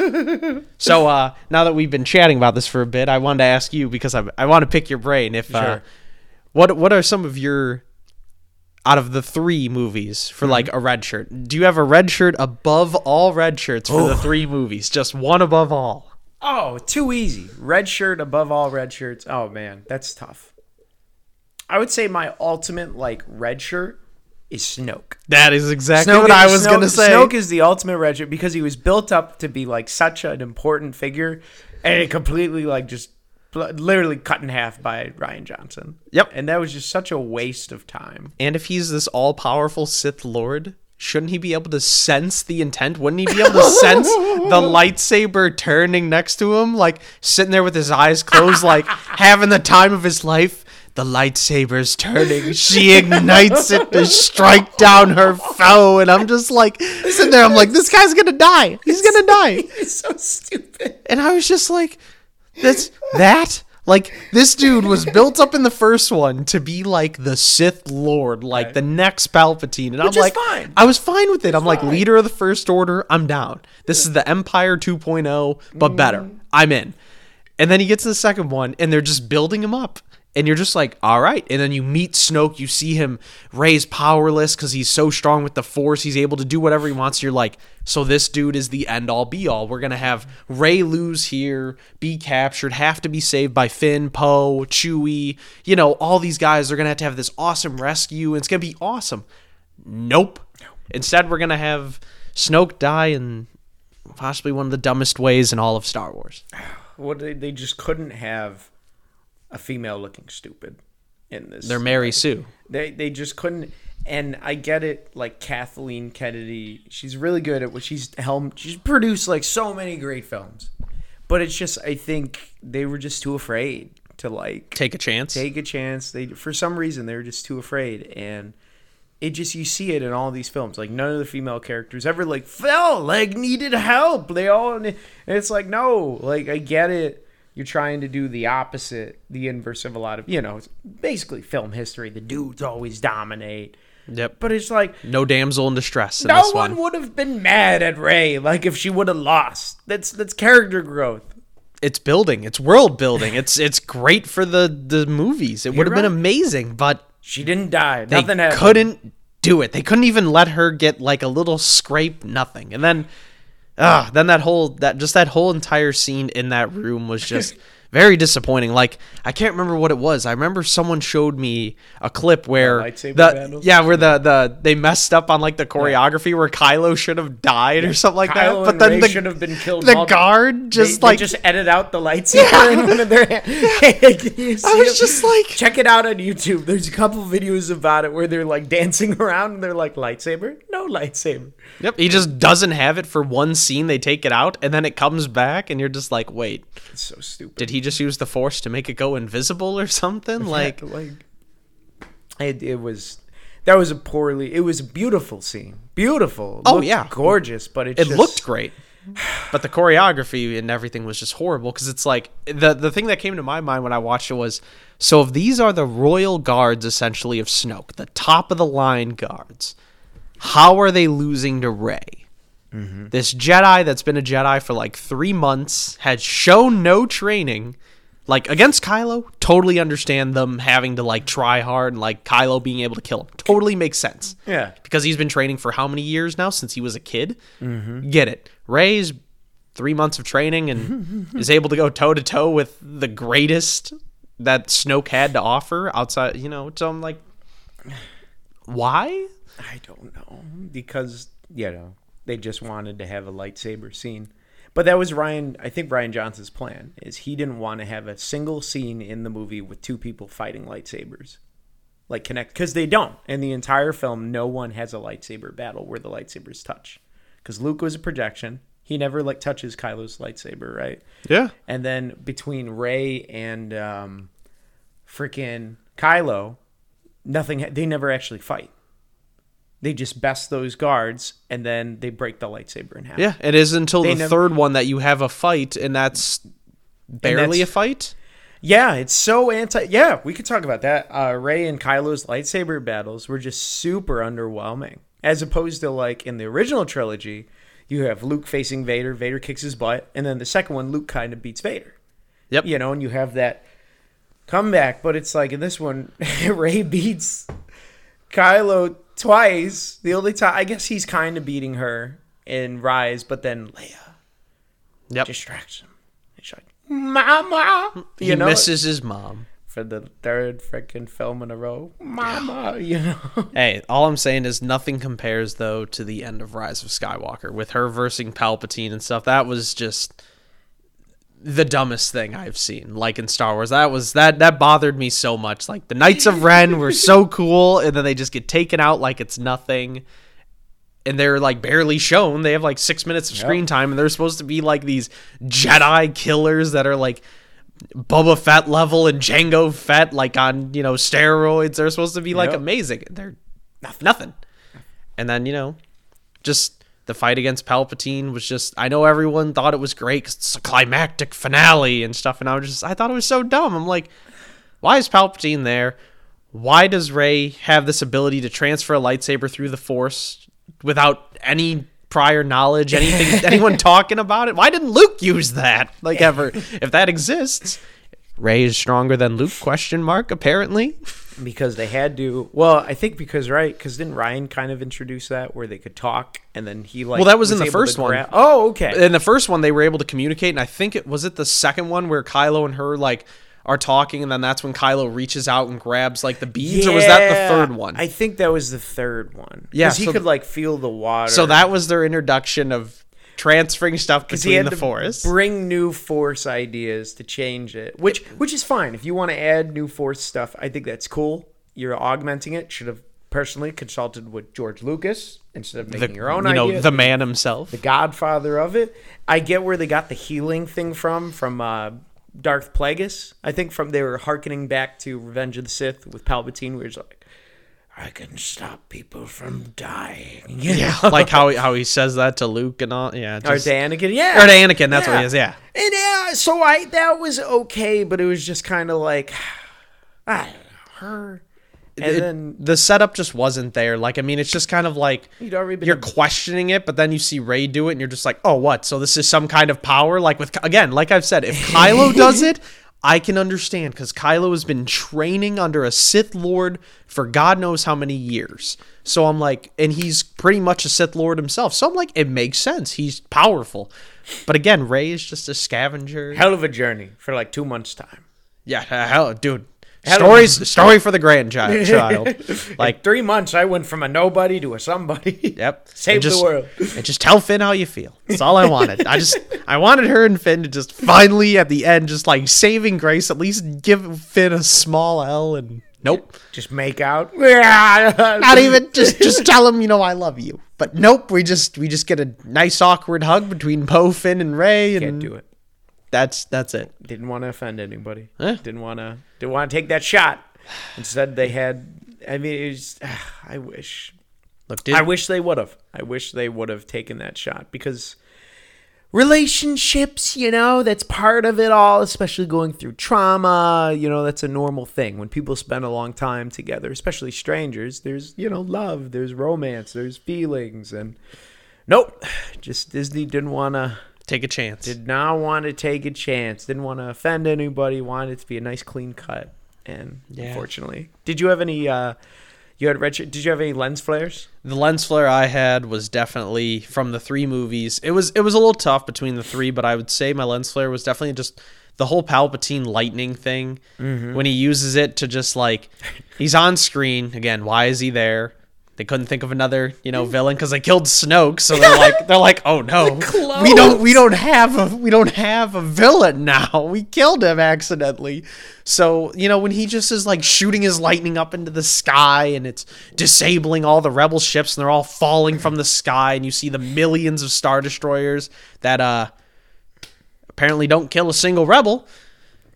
So uh, now that we've been chatting about this for a bit, I wanted to ask you because I I want to pick your brain. If uh, what what are some of your out of the three movies for mm-hmm. like a red shirt? Do you have a red shirt above all red shirts for the three movies? Just one above all. Oh, too easy. Red shirt above all red shirts. Oh man, that's tough. I would say my ultimate like red shirt is Snoke. That is exactly Snoke what I was Snoke- gonna say. Snoke is the ultimate red shirt because he was built up to be like such an important figure, and it completely like just literally cut in half by Rian Johnson. Yep. And that was just such a waste of time. And if he's this all-powerful Sith Lord, shouldn't he be able to sense the intent? Wouldn't he be able to sense the lightsaber turning next to him, like sitting there with his eyes closed, like having the time of his life? The lightsaber's turning. She ignites it to strike down her foe, and I'm just like sitting there. I'm like, this guy's gonna die. He's gonna die. It's so stupid. And I was just like, that's that? Like, this dude was built up in the first one to be like the Sith Lord, like Right. the next Palpatine. And Which I'm like, fine. I was fine with it. I'm like, fine. leader of the First Order, I'm down. This is the Empire 2.0, but Mm. better. I'm in. And then he gets to the second one, and they're just building him up. And you're just like, all right. And then you meet Snoke. You see him raised powerless because he's so strong with the Force. He's able to do whatever he wants. You're like, so this dude is the end all be all. We're going to have Rey lose here, be captured, have to be saved by Finn, Poe, Chewie. You know, all these guys are going to have to have this awesome rescue. And it's going to be awesome. Nope. Instead, we're going to have Snoke die in possibly one of the dumbest ways in all of Star Wars. What they, they just couldn't have a female looking stupid in this. They're Mary Sue. They they just couldn't. And I get it, like Kathleen Kennedy, she's really good at what she's helmed. She's produced like so many great films, but it's just I think they were just too afraid to like Take a chance. take a chance. They for some reason they were just too afraid, and it just you see it in all these films. Like none of the female characters ever like fell like needed help. They all and it's like no, like I get it. You're trying to do the opposite, the inverse of a lot of you know, it's basically film history. The dudes always dominate, Yep. but it's like No damsel in distress in no this one one. would have been mad at Rey like if she would have lost. That's that's character growth. It's building. It's world building. It's it's great for the the movies. It would have been amazing, but She didn't die. they Nothing happened. couldn't do it. They couldn't even let her get like a little scrape. Nothing. And then, ah, then that whole that just that whole entire scene in that room was just. Very disappointing. Like I can't remember what it was. I remember someone showed me a clip where lightsaber the yeah, where the the they messed up on like the choreography where Kylo should have died or something like Kylo that. But then Rey the should have been killed. the guard just they, like they just edit out the lightsaber in one of their hands. I was just like- check it out on YouTube. There's a couple videos about it where they're like dancing around and they're like lightsaber, no lightsaber. Yep, he just doesn't have it for one scene. They take it out, and then it comes back, and you're just like, wait, It's so stupid. did he just use the force to make it go invisible or something? Like, like it, it was. That was a poorly. It was a beautiful scene. Beautiful. Oh, yeah. gorgeous. But it it just, looked great, but the choreography and everything was just horrible. Because it's like the the thing that came to my mind when I watched it was, so if these are the royal guards essentially of Snoke, the top of the line guards, how are they losing to Rey? Mm-hmm. This Jedi that's been a Jedi for like three months had shown no training. Like against Kylo, totally understand them having to like try hard and like Kylo being able to kill him. Totally makes sense. Yeah. Because he's been training for how many years now since he was a kid? Mm-hmm. Get it. Rey's three months of training and is able to go toe to toe with the greatest that Snoke had to offer outside, you know, so I'm like, why? I don't know because you know they just wanted to have a lightsaber scene, but that was Rian. I think Rian Johnson's plan is he didn't want to have a single scene in the movie with two people fighting lightsabers, like connect because they don't. In the entire film, no one has a lightsaber battle where the lightsabers touch, because Luke was a projection. He never like touches Kylo's lightsaber, right? Yeah. And then between Rey and um, freaking Kylo, nothing. They never actually fight. They just best those guards, and then they break the lightsaber in half. Yeah, it is until They the never- third one that you have a fight, and that's barely that's- a fight. Yeah, it's so anti. Yeah, we could talk about that. Uh, Rey and Kylo's lightsaber battles were just super underwhelming, as opposed to like in the original trilogy, you have Luke facing Vader. Vader kicks his butt, and then the second one, Luke kind of beats Vader. Yep. you know, and you have that comeback. But it's like in this one, Rey beats Kylo twice. The only time, I guess, he's kind of beating her in Rise, but then Leia Yep. distracts him. He's like, "Mama," you he know, misses his mom. for the third freaking film in a row, "Mama," you know. Hey, all I'm saying is nothing compares though to the end of Rise of Skywalker with her versing Palpatine and stuff. That was just the dumbest thing I've seen. Like in Star Wars, that was that that bothered me so much. Like the Knights of Ren were so cool, and then they just get taken out like it's nothing. And they're like barely shown. They have like six minutes of screen time, and they're supposed to be like these Jedi killers that are like Boba Fett level and Django Fett, like on you know steroids. They're supposed to be like Yep. amazing. They're nothing. And then you know, just the fight against Palpatine was just. I know everyone thought it was great 'cause it's a climactic finale and stuff, and I was just. I thought it was so dumb. I'm like, why is Palpatine there? Why does Rey have this ability to transfer a lightsaber through the Force without any prior knowledge, anything, anyone talking about it? Why didn't Luke use that? Like ever, if that exists, Rey is stronger than Luke? Question mark. Apparently, because they had to. Well, I think because right, because didn't Rian kind of introduce that where they could talk and then he like. Well, that was in the first to one. gra- Oh, okay. in the first one they were able to communicate, and I think it was it the second one where Kylo and her like are talking, and then that's when Kylo reaches out and grabs like the beads, or was that the third one? I think that was the third one. Yeah, he so- could like feel the water. so that was their introduction of transferring stuff between the Force. bring new force ideas to change it, which which is fine. If you want to add new force stuff, I think that's cool. You're augmenting it. Should have personally consulted with George Lucas instead of the, making your own you know, idea. the man himself. the godfather of it. I get where they got the healing thing from from uh, Darth Plagueis. I think from they were harkening back to Revenge of the Sith with Palpatine, where he's like, "I can stop people from dying." You yeah, know? like how he, how he says that to Luke and all. Yeah, or to Anakin. Yeah, or to Anakin. That's what he is. Yeah. And yeah, so I that was okay, but it was just kind of like, I don't know, her. And It- then the setup just wasn't there. Like, I mean, it's just kind of like He'd already been you're a- questioning it, but then you see Rey do it, and you're just like, oh, what? So this is some kind of power? Like with again, like I've said, if Kylo does it, I can understand because Kylo has been training under a Sith Lord for God knows how many years. So I'm like, and he's pretty much a Sith Lord himself. So I'm like, it makes sense. He's powerful. But again, Rey is just a scavenger. hell of a journey for like two months time. Yeah, hell, dude. Stories, story for the grandchild. Child. Like Like, three months, I went from a nobody to a somebody. Yep. save the world. And just tell Finn how you feel. That's all I wanted. I just I wanted her and Finn to just finally at the end just like saving grace, at least give Finn a small L and nope. Just make out. Not even just just tell him, you know, I love you. But nope, we just we just get a nice awkward hug between Poe, Finn, and Rey and Can't do it. That's that's it. Didn't want to offend anybody. Eh. Didn't want to. Didn't want to take that shot. Instead, they had. I mean, it was. I wish. Look, did, I wish they would have. I wish they would have taken that shot because relationships, you know, that's part of it all, especially going through trauma. You know, that's a normal thing. When people spend a long time together, especially strangers, there's, you know, love, there's romance, there's feelings. And nope, just Disney didn't want to. Take a chance. Did not want to take a chance. Didn't want to offend anybody. Wanted it to be a nice, clean cut. And Yeah. unfortunately, did you have any? uh You had red. Did you have any lens flares? the lens flare I had was definitely from the three movies. It was it was a little tough between the three, but I would say my lens flare was definitely just the whole Palpatine lightning thing when he uses it to just like he's on screen again. Why is he there? They couldn't think of another, you know, villain because they killed Snoke. So they're like, they're like, oh no, we don't, we don't have a, we don't have a villain now. We killed him accidentally. So you know, when he just is like shooting his lightning up into the sky and it's disabling all the rebel ships and they're all falling from the sky, and you see the millions of star destroyers that uh apparently don't kill a single rebel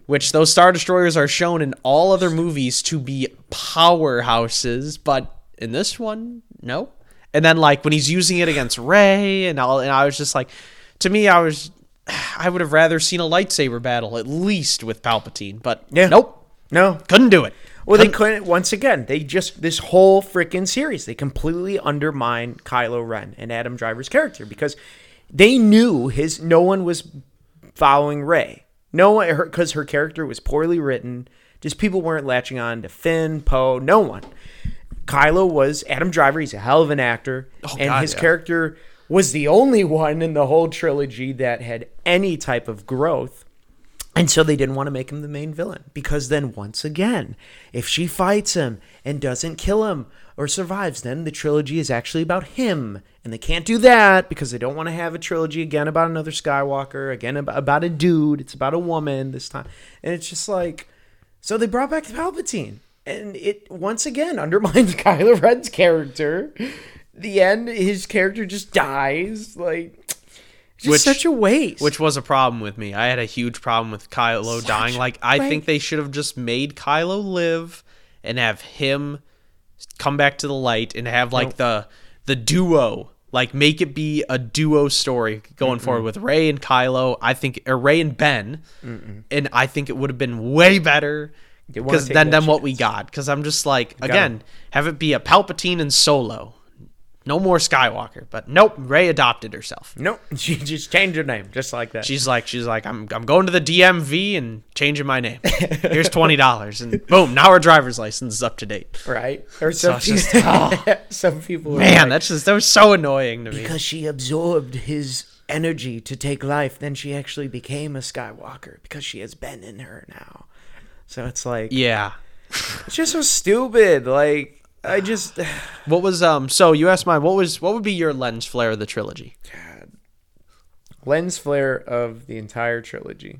which those star destroyers are shown in all other movies to be powerhouses, but in this one, no. And then like when he's using it against Rey and all, and I was just like, to me, I was, I would have rather seen a lightsaber battle at least with Palpatine, but Yeah. nope, No. couldn't do it. Well, they Couldn't-. Once again, they just this whole freaking series they completely undermine Kylo Ren and Adam Driver's character because they knew his. No one was following Ray. No one, because her, character was poorly written. Just people weren't latching on to Finn, Poe. No one. Kylo was Adam Driver. He's a hell of an actor, oh, and God, his yeah. character was the only one in the whole trilogy that had any type of growth. And so they didn't want to make him the main villain because then once again, if she fights him and doesn't kill him, or survives, then the trilogy is actually about him. And they can't do that because they don't want to have a trilogy again about another Skywalker, again about a dude. It's about a woman this time. And it's just like, so they brought back the Palpatine. And it once again undermines Kylo Ren's character. The end, his character just dies. Like, just Which- such a waste. which was a problem with me. I had a huge problem with Kylo dying. Like I think they should have just made Kylo live and have him come back to the light and have like the the duo like make it be a duo story going forward with Rey and Kylo. I think er, or Rey and Ben, and I think it would have been way better because then that than what we got. Because I'm just like gotta- again have it be a Palpatine and Solo. No more Skywalker, but nope. Rey adopted herself. Nope, she just changed her name just like that. She's like, she's like, I'm, I'm going to the DMV and changing my name. Here's twenty dollars, and boom, now her driver's license is up to date. right? Or some, it's just- people, oh. some people Man, like, that's just that was so annoying to me. because she absorbed his energy to take life, then she actually became a Skywalker because she has Ben in her now. So it's like Yeah. it's just so stupid. Like I just What was um? So you asked mine. What was what would be your lens flare of the trilogy? God, lens flare of the entire trilogy.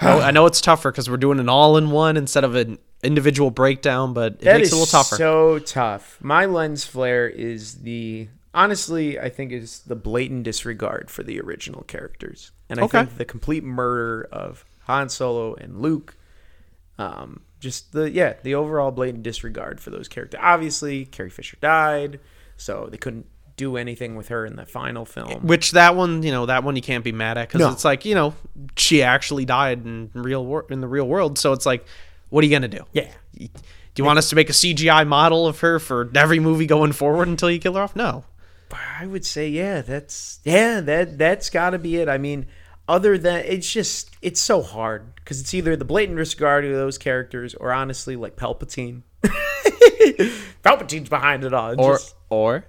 I know- I know it's tougher because we're doing an all in one instead of an individual breakdown, but it That makes is it a little tougher. so tough. My lens flare is the honestly, I think is the blatant disregard for the original characters, and I Okay. think the complete murder of Han Solo and Luke. Um, just the yeah, the overall blatant disregard for those characters. Obviously, Carrie Fisher died, so they couldn't do anything with her in the final film. Which that one, you know, that one you can't be mad at because No. it's like you know she actually died in real wor- in the real world. So it's like, what are you gonna do? Yeah, Do you want us to make a CGI model of her for every movie going forward until you kill her off? No. I would say yeah, that's yeah, that that's got to be it. I mean, other than it's just it's so hard because it's either the blatant disregard of those characters or honestly like Palpatine. Palpatine's behind it all. It Or just- or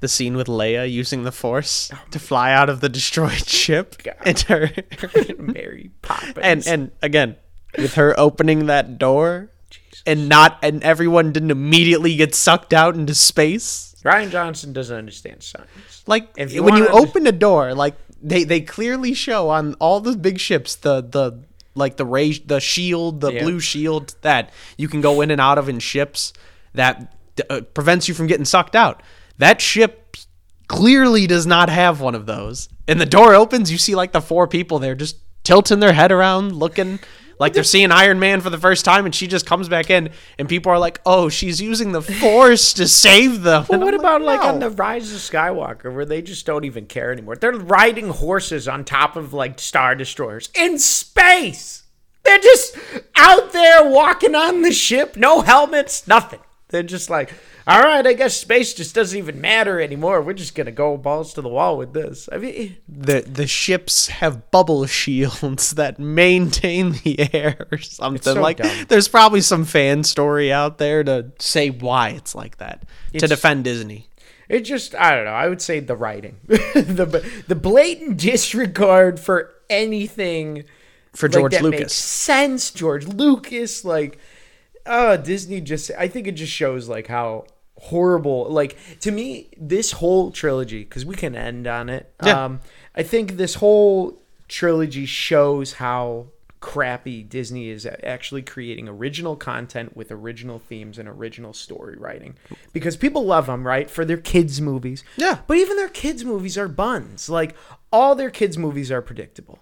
the scene with Leia using the Force oh, to fly out of the destroyed ship God. and her Mary Poppins and and again with her opening that door and not and everyone didn't immediately get sucked out into space. Rian Johnson doesn't understand science. Like If you when you open a door, like they they clearly show on all the big ships the the like the ray the shield the Yeah. blue shield that you can go in and out of in ships that uh, prevents you from getting sucked out. That ship clearly does not have one of those. And the door opens, you see like the four people there just tilting their head around, looking like they're seeing Iron Man for the first time, and she just comes back in, and people are like, "Oh, she's using the Force to save them." Well, what I'm about like "No." on the Rise of Skywalker, where they just don't even care anymore? They're riding horses on top of like star destroyers in space. They're just out there walking on the ship, no helmets, nothing. They're just like, all right, I guess space just doesn't even matter anymore. We're just gonna go balls to the wall with this. I mean, the the ships have bubble shields that maintain the air or something so like dumb. there's probably some fan story out there to say why it's like that to defend disney it just I don't know. I would say the writing, the the blatant disregard for anything for like, george makes lucas sense. George Lucas, like, uh, Disney just, I think it just shows like how horrible, like, to me, this whole trilogy, because we can end on it. Yeah. Um, I think this whole trilogy shows how crappy Disney is at actually creating original content with original themes and original story writing because people love them, right? For their kids' movies. Yeah. But even their kids' movies are buns. Like, all their kids' movies are predictable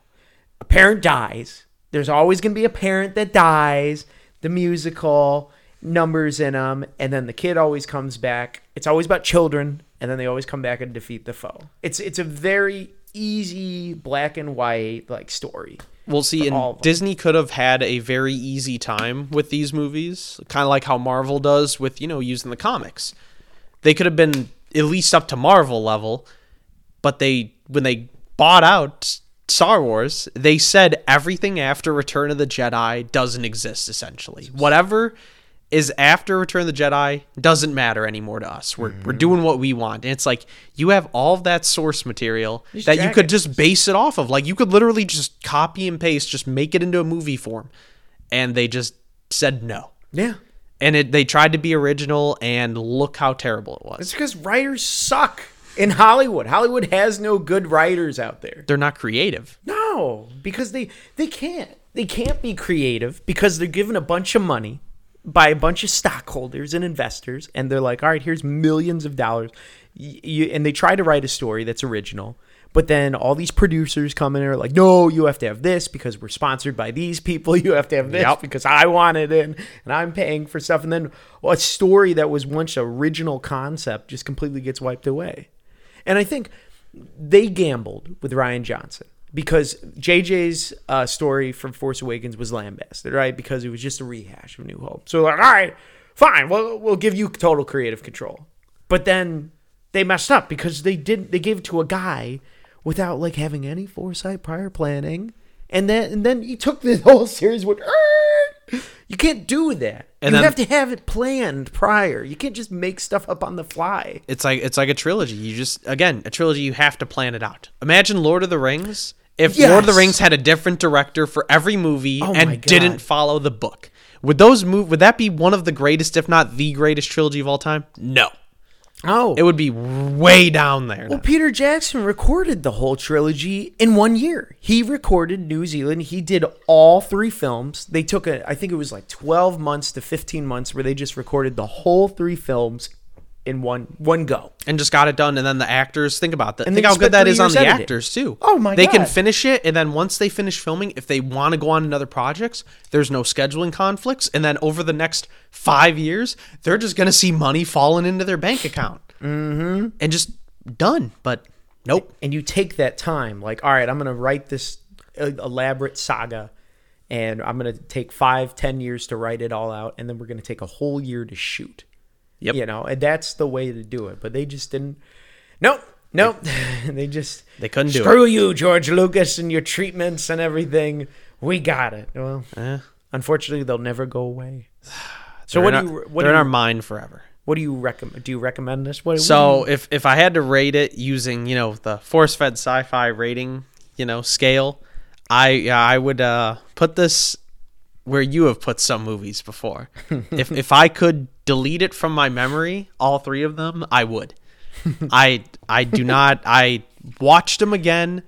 a parent dies. There's always going to be a parent that dies. The musical numbers in them, and then the kid always comes back. It's always about children, and then they always come back and defeat the foe. It's it's a very easy black and white like story. We'll see, and. Disney could have had a very easy time with these movies, kind of like how Marvel does with, you know, using the comics. They could have been at least up to Marvel level, but they, when they bought out Star Wars, they said everything after Return of the Jedi doesn't exist, essentially. Whatever is after Return of the Jedi doesn't matter anymore to us. We're, we're mm-hmm. doing what we want. And it's like you have all of that source material Just that you could it. just base it off of. Like you could literally just copy and paste, just make it into a movie form. And they just said no. Yeah. and it they tried to be original, and look how terrible it was. It's because writers suck in Hollywood. Hollywood has no good writers out there. They're not creative. No, because they they can't. They can't be creative because they're given a bunch of money by a bunch of stockholders and investors, and they're like, "All right, here's millions of dollars," you, and they try to write a story that's original. But then all these producers come in and are like, "No, you have to have this because we're sponsored by these people. You have to have this Yep. because I want it in, and I'm paying for stuff." And then a story that was once original concept just completely gets wiped away. And I think they gambled with Rian Johnson because JJ's uh, story from Force Awakens was lambasted, right? Because it was just a rehash of New Hope. So like, all right, fine, we'll we'll give you total creative control. But then they messed up because they didn't. They gave it to a guy without like having any foresight, prior planning, and then and then he took the whole series with. You can't do that. And you then- have to have it planned prior. You can't just make stuff up on the fly. It's like it's like a trilogy. You just again a trilogy. You have to plan it out. Imagine Lord of the Rings. If Lord of the Rings had a different director for every movie Oh and didn't follow the book, would those move? Would that be one of the greatest, if not the greatest trilogy of all time? No, Oh, it would be way down there. Well, Peter Jackson recorded the whole trilogy in one year. He recorded New Zealand. He did all three films. They took a, I think it was like 12 months to 15 months where they just recorded the whole three films in one one go. and just got it done. And then the actors think about that. And think how good that is on the actors too. Oh my They can finish it, and then once they finish filming, if they want to go on another projects, there's no scheduling conflicts. And then over the next five years, they're just gonna see money falling into their bank account, mm-hmm. and just done. But nope. And you take that time, like, all right, I'm going to write this uh, elaborate saga, and I'm going to take five, ten years to write it all out, and then we're going to take a whole year to shoot. Yep. You know, and that's the way to do it. But they just didn't. Nope. Nope. they just They couldn't do it. Screw you, George Lucas, and your treatments and everything. We got it. Well, Eh. unfortunately, they'll never go away. So They're what do our- you what they're do in our mind forever. what do you recommend? Do you recommend this? What, So if if I had to rate it using you know the force fed sci-fi rating you know scale, I yeah, I would uh, put this where you have put some movies before. if if I could delete it from my memory, all three of them, I would. I I do not. I watched them again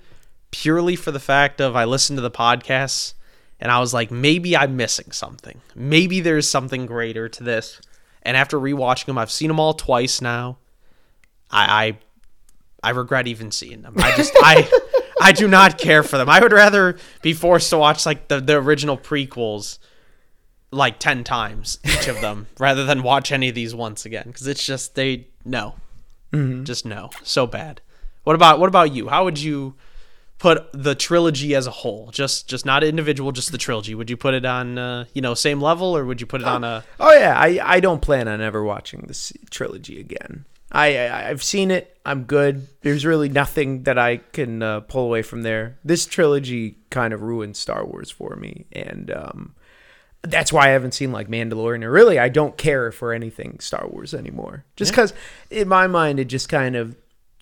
purely for the fact of I listened to the podcasts and I was like, maybe I'm missing something. Maybe there's something greater to this. And after rewatching them, I've seen them all twice now. I I, I regret even seeing them. I just I I do not care for them. I would rather be forced to watch like the, the original prequels like 10 times each of them rather than watch any of these once again because it's just they no. Just no. So bad. What about what about you? How would you put the trilogy as a whole? Just just not individual just the trilogy. Would you put it on uh, you know same level or would you put it on a Oh yeah, I, I don't plan on ever watching this trilogy again. I, I I've seen it. I'm good. There's really nothing that I can uh, pull away from there. This trilogy kind of ruined Star Wars for me, and um, that's why I haven't seen like Mandalorian. Or really, I don't care for anything Star Wars anymore. Just because, in my mind, it just kind of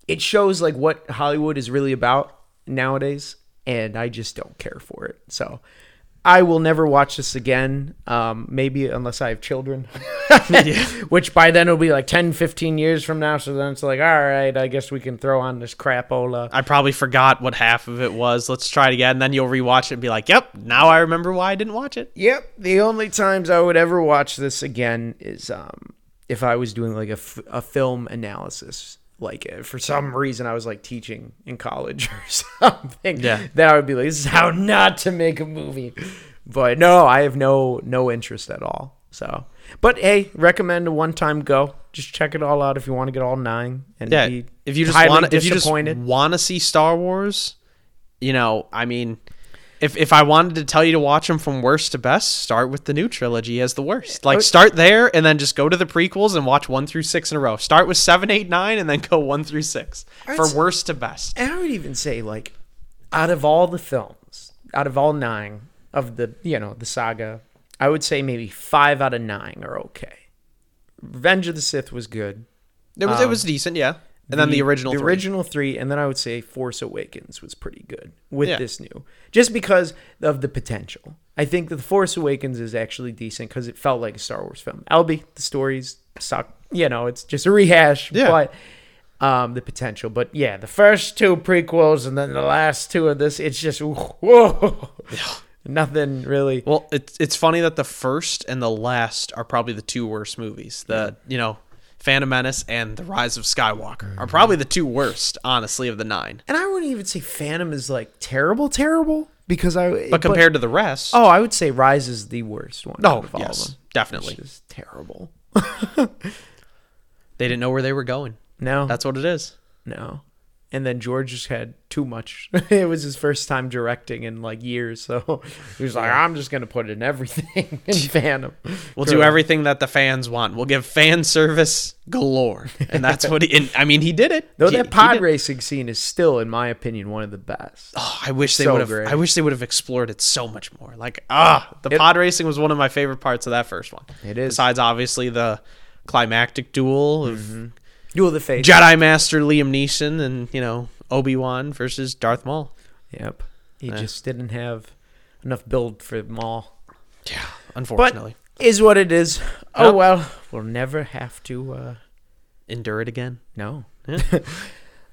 it shows like what Hollywood is really about nowadays, and I just don't care for it. So. I will never watch this again. Um, maybe unless I have children, which by then it'll be like 10, 15 years from now. So then it's like, all right, I guess we can throw on this crapola. I probably forgot what half of it was. Let's try it again. And then you'll rewatch it and be like, "Yep, now I remember why I didn't watch it." Yep. The only times I would ever watch this again is um, if I was doing like a, f- a film analysis. Like uh, for some reason I was like teaching in college or something. Yeah. Then I would be like, this is how not to make a movie. But no, I have no no interest at all. So, but hey, recommend a one time go. Just check it all out if you want to get all nine. And Yeah, be if you just want, if you just want to see Star Wars, you know, I mean, if if I wanted to tell you to watch them from worst to best, start with the new trilogy as the worst. Like Oh. start there and then just go to the prequels and watch one through six in a row. Start with seven, eight, nine, and then go one through six for worst to best. And I would even say, like, out of all the films, out of all nine of the, you know, the saga, I would say maybe five out of nine are okay. Revenge of the Sith was good. It was it Um, was decent, yeah. And then the original the three. original three, and then I would say Force Awakens was pretty good with Yeah. this new, just because of the potential. I think that the Force Awakens is actually decent because it felt like a Star Wars film. Albie, the stories suck. You know, it's just a rehash. Yeah. But um, the potential. But yeah, the first two prequels and then the last two of this, it's just whoa, nothing really. Well, it's it's funny that the first and the last are probably the two worst movies. The you know, Phantom Menace and The Rise of Skywalker are probably the two worst, honestly, of the nine. And I wouldn't even say Phantom is like terrible, terrible because I. But compared to the rest, oh, I would say Rise is the worst one. Oh, out of all yes, of them. definitely. Terrible. they didn't know where they were going. No, That's what it is. no. And then George just had too much. it was his first time directing in like years, so he was like, "I'm just gonna put in everything in Phantom." We'll do everything that the fans want. We'll give fan service galore, and that's what he. And, I mean, he did it. Though He- that pod racing scene is still, in my opinion, one of the best. Oh, I wish they So would have. great. I wish they would have explored it so much more. Like ah, the It- pod racing was one of my favorite parts of that first one. It is. Besides, obviously, the climactic duel of Duel of the Fates. Jedi Master Liam Neeson and you know Obi Wan versus Darth Maul. Yep. He Eh. just didn't have enough build for them all. Yeah, But unfortunately, is what it is. Oh Yep. well, we'll never have to. uh endure it again. No. Yeah.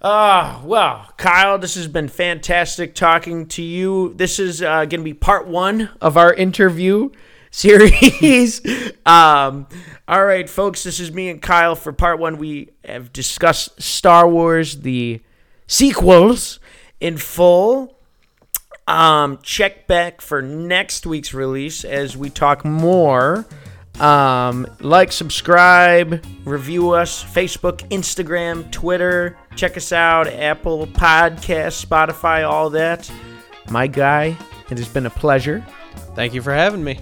Ah, well, Kyle, this has been fantastic talking to you. This is uh, going to be part one of our interview series. um, all right, folks, this is me and Kyle for part one. We have discussed Star Wars, the sequels in full. Um, check back for next week's release as we talk more. Um, like, subscribe, review us, Facebook, Instagram, Twitter. Check us out, Apple Podcast, Spotify, all that. My guy, it has been a pleasure. Thank you for having me.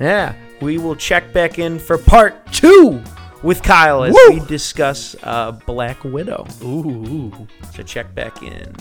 Yeah, we will check back in for part two with Kyle as Woo! we discuss uh, Black Widow. Ooh. So check back in.